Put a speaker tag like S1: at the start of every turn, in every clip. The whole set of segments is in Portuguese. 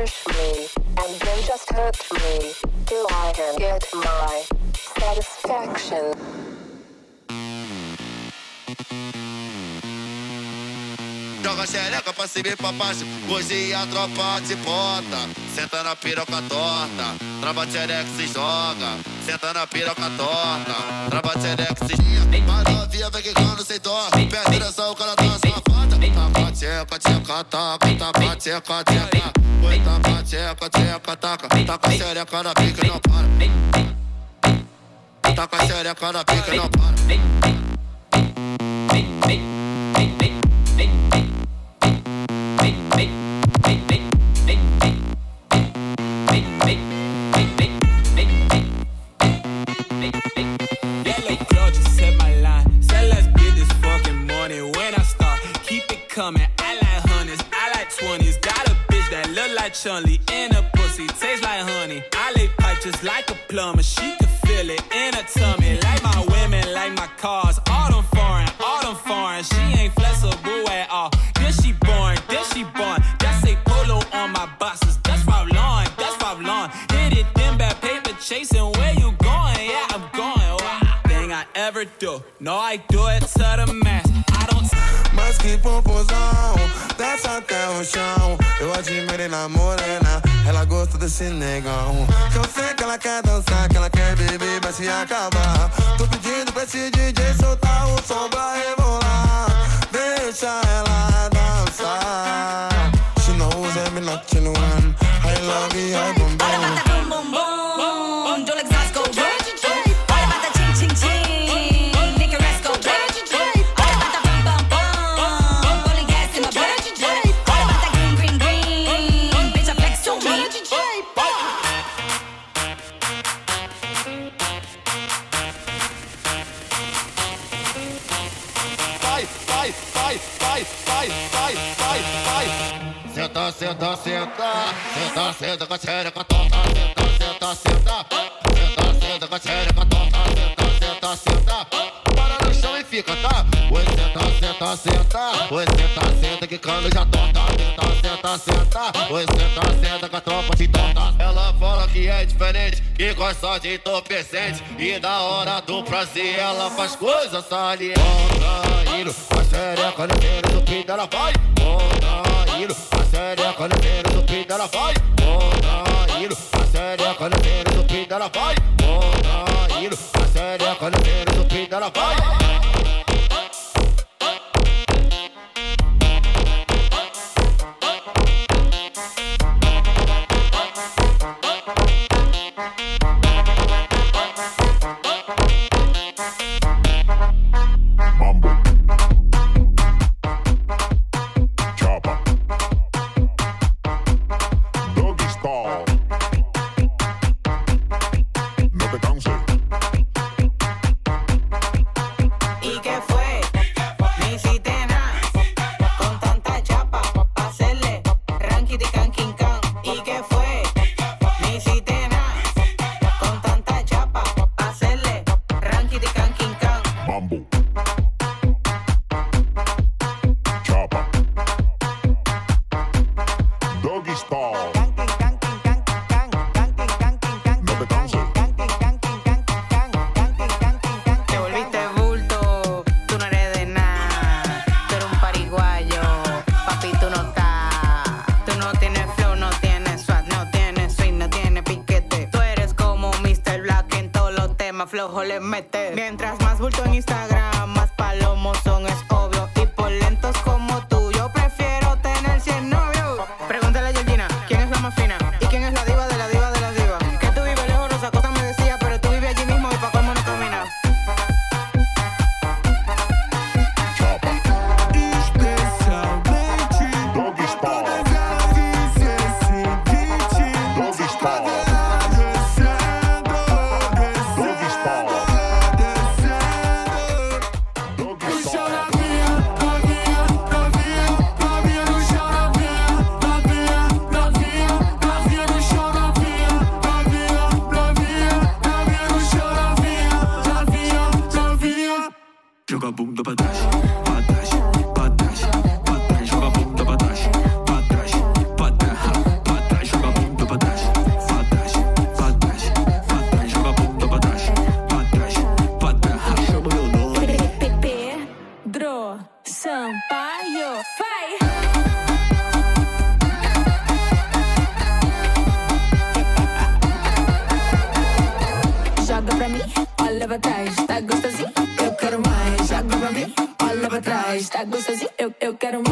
S1: Push me and then just hurt me till I can get my satisfaction.
S2: Joga xereca pra cima e pra baixo, hoje a tropa te bota. Senta na piroca torta, trava xereca se joga. Senta na piroca torta, trava xereca se joga. Mas novinha vem quicando sem dó, perde direção, o cara dança foda. Tapa, tcheca, taca, tapa, tcheca, tcheca. Oi, tapa, tcheca, taca, taca xereca na pica não para. Taca xereca na pica não para.
S3: Like Chun-Li in a pussy, taste like honey. I lay pipe just like a plumber. She can feel it in her tummy. Like my women, like my cars. All them foreign, all them foreign. She ain't flexible at all. Then she born, then she born. That's a polo on my boxes. That's Ralph Lauren, that's Ralph Lauren. Hit it, then bad paper chasing. Where you going? Yeah, I'm going. Wow. Thing I ever do. No, I do it to the max. I don't.
S4: Mas que popozão, desce até o chão. Eu admirei na morena, ela gosta desse negão. Que eu sei que ela quer dançar, que ela quer beber, vai se acabar. Tô pedindo pra esse DJ soltar o som pra rebolar. Deixa ela dançar. She knows you know one. I love you,
S2: vai, vai, vai, vai, vai. Senta, senta, senta, senta, senta com a xereca torta, senta, senta, senta, senta, senta com a xereca torta, senta, senta, senta. Para no chão e fica, tá? Oi, senta, senta, senta, oi, senta, senta que cano já torta, senta, senta, senta, oi, senta, senta que a tropa te torta. Ela fala que é diferente, que gosta de entorpecente e da hora do prazer ela faz coisas salientes. Contraído, a xereca ligeira do pinto ela vai. Contraído, a xereca ligeira do pinto ela vai. Contraído, a xereca ligeira do pinto ela vai. Contraído, a xereca ligeira do pinto ela vai.
S5: Mete. Mientras más bulto en Instagram,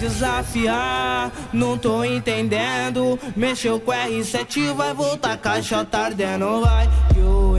S6: desafiar? Não tô entendendo. Mexeu com R7, vai voltar caixa tá ardendo, vai. Que o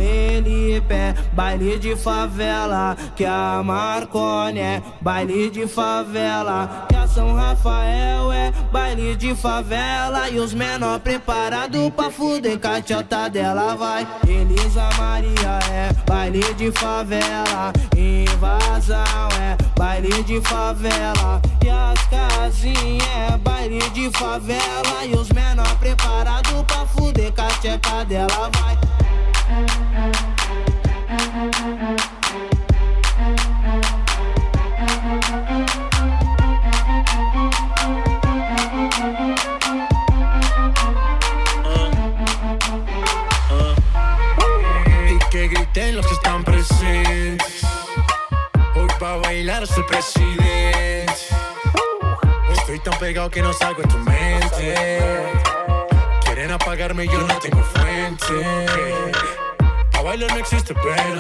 S6: baile de favela. Que a Marconi é baile de favela. Que a São Rafael é baile de favela. E os menor preparado pra fuder cachota dela, vai. Elisa Maria é baile de favela. Invasão é baile de favela. E as casinhas é baile de favela. E os menor preparado pra fuder cachota dela, vai.
S7: Bailar soy presidente. Estoy tan pegado que no salgo de tu mente. Quieren apagarme yo no tengo fuente. Pa' bailar no existe pena.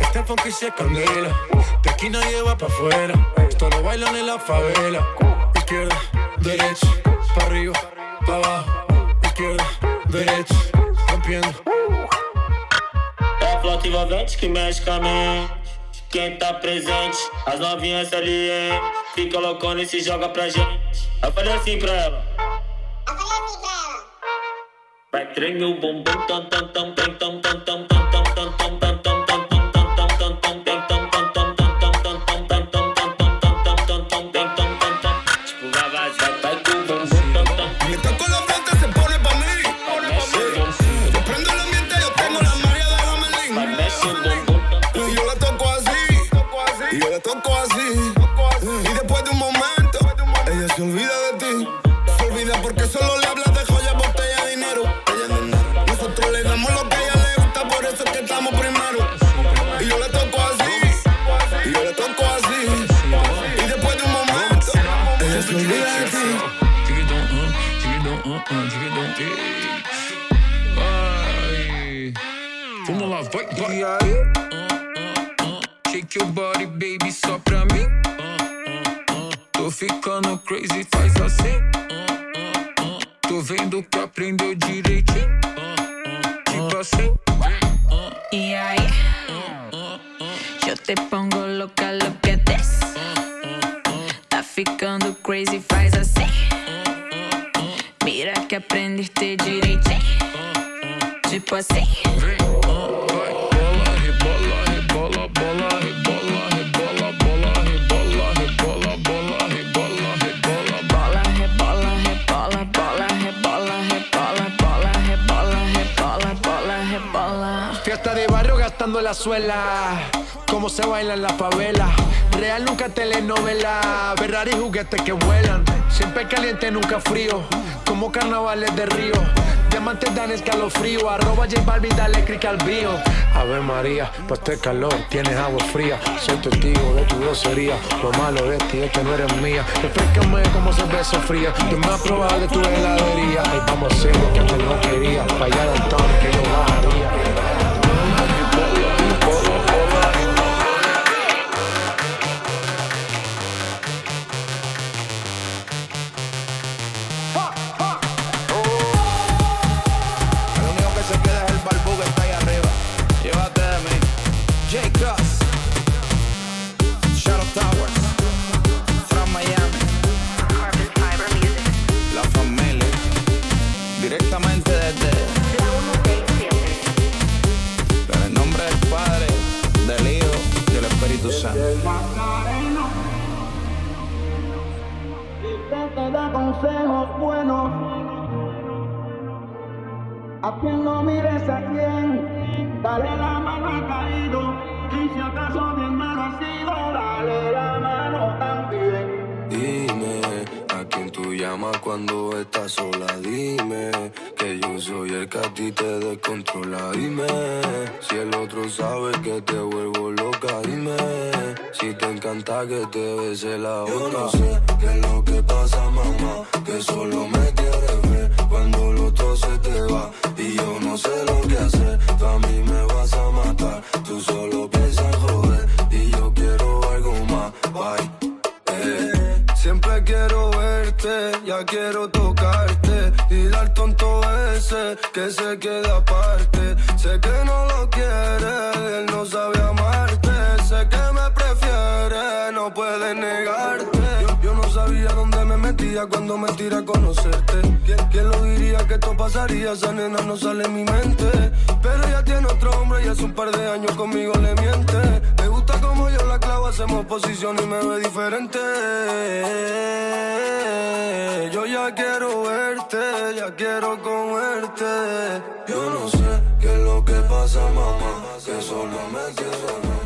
S7: Este funky se candela. De aquí nadie va pa' afuera. Esto lo bailan en la favela. Izquierda, derecha, pa' arriba, pa' abajo. Izquierda, derecha, rompiendo.
S8: É a flota que mexe com a. Quem tá presente, as novinhas ali, hein? Fica loucona e se joga pra gente. Eu falei assim pra ela. Eu falei assim pra ela. Vai tremer o bumbum, tam, tam, tam, tam, tam, tam, tam. Vai, vai.
S7: Shake your body, baby, só pra mim. Tô ficando crazy, faz assim. Tô vendo que aprendeu direitinho. Tipo assim.
S5: Y ahí, yo te pongo loca lo que des. Tá ficando crazy, faz assim. Mira que aprendiste direitinho. Tipo assim.
S9: Gastando la suela. Cómo se baila en la favela. Real nunca telenovela. Ferrari juguetes que vuelan. Siempre caliente, nunca frío. Como carnavales de río. Diamantes dan escalofrío. Arroba J Balvin, dale click al bio. Ave María, pues calor tienes agua fría. Soy testigo de tu grosería. Lo malo de ti es que no eres mía. Refrescame como cerveza fría. Yo me he probado de tu heladería. Ay, vamos a hacer lo que no quería. De Antonio que yo
S6: buenos. A quien no mires a quien, dale la mano al caído. Y si acaso mi hermano ha sido, dale la
S10: llamas cuando estás sola. Dime que yo soy el que a ti te descontrola. Dime si el otro sabe que te vuelvo loca. Dime si te encanta que te bese la boca. Yo no sé qué es lo que pasa, mamá, que solo me quieres ver cuando el otro se te va. Y yo no sé lo que hacer, tú a mí me vas a matar. ya quiero tocarte y dar tonto ese
S11: que se queda aparte. Sé que no lo quiere, él no sabe amarte. Sé que me prefiere, no puede negarte. Yo, no sabía dónde me metía cuando me tira a conocerte. ¿Quién, ¿Quién, lo diría que esto pasaría? Esa nena no sale en mi mente. Pero ya tiene otro hombre y hace un par de años conmigo le miente Hacemos posición y me ve diferente. Yo ya quiero verte, ya quiero comerte. Yo no sé qué es lo que pasa, mamá, que solo me quedo.